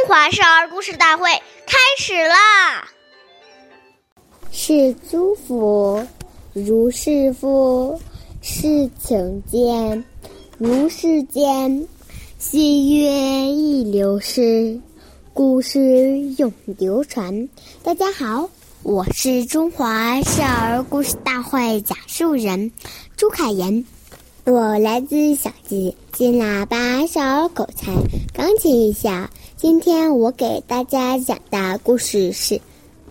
中华少儿故事大会开始啦！是诸佛，如是福，是请见，如是见。岁月易流逝，故事永流传。大家好，我是中华少儿故事大会讲述人朱凯言。我来自小鸡金喇叭少儿口才钢琴艺校。今天我给大家讲的故事是《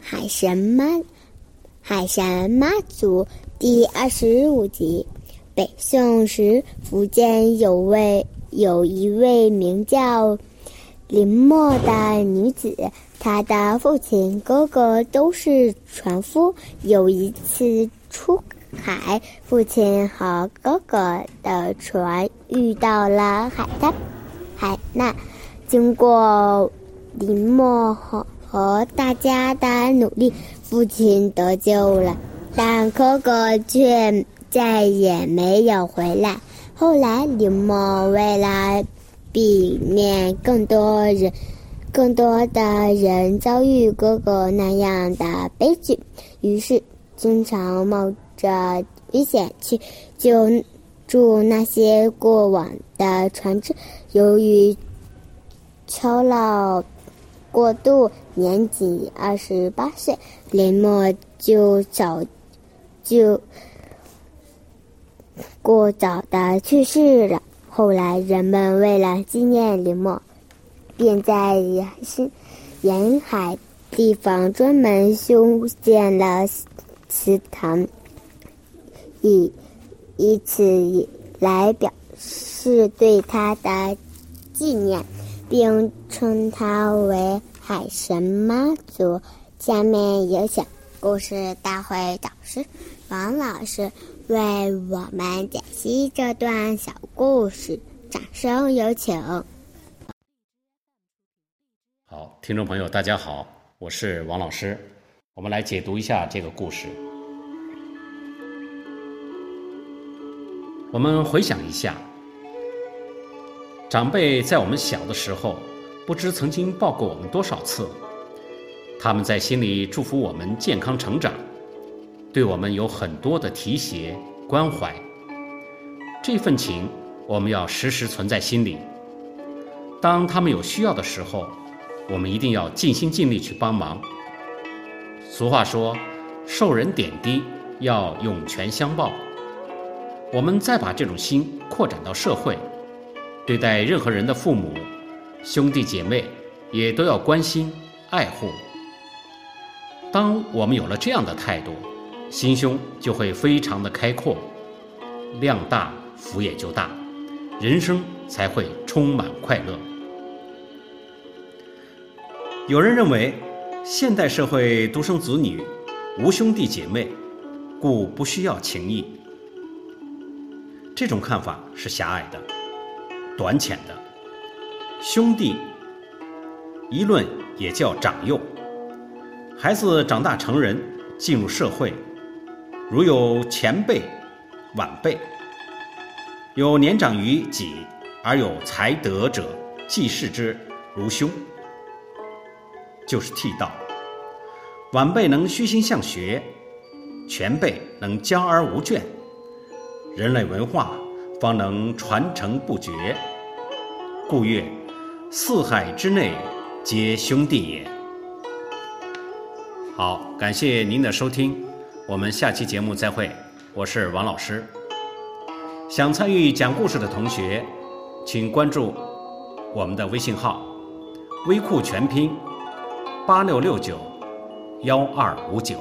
海神妈海神妈祖》第二十五集。北宋时，福建有位有一位名叫林默的女子，她的父亲、哥哥都是船夫。有一次出海，父亲和哥哥的船遇到了海滩海难。经过林默和和大家的努力，父亲得救了，但哥哥却再也没有回来。后来，林默为了避免更多人、更多的人遭遇哥哥那样的悲剧，于是经常冒着危险去救助那些过往的船只。由于操劳过度，年仅二十八岁，林默就早就过早的去世了。后来，人们为了纪念林默，便在沿沿海地方专门修建了祠堂，以以此来表示对他的纪念。并称他为海神妈祖。下面有请故事大会导师王老师为我们解析这段小故事，掌声有请。好，听众朋友，大家好，我是王老师，我们来解读一下这个故事。我们回想一下。长辈在我们小的时候，不知曾经抱过我们多少次。他们在心里祝福我们健康成长，对我们有很多的提携关怀。这份情，我们要时时存在心里。当他们有需要的时候，我们一定要尽心尽力去帮忙。俗话说：“受人点滴，要涌泉相报。”我们再把这种心扩展到社会。对待任何人的父母、兄弟姐妹，也都要关心、爱护。当我们有了这样的态度，心胸就会非常的开阔，量大福也就大，人生才会充满快乐。有人认为，现代社会独生子女无兄弟姐妹，故不需要情谊。这种看法是狭隘的。短浅的兄弟一论也叫长幼。孩子长大成人，进入社会，如有前辈、晚辈，有年长于己而有才德者，既视之如兄，就是替道。晚辈能虚心向学，前辈能教而无倦，人类文化。方能传承不绝，故曰：四海之内皆兄弟也。好，感谢您的收听，我们下期节目再会。我是王老师。想参与讲故事的同学，请关注我们的微信号“微库全拼八六六九幺二五九”。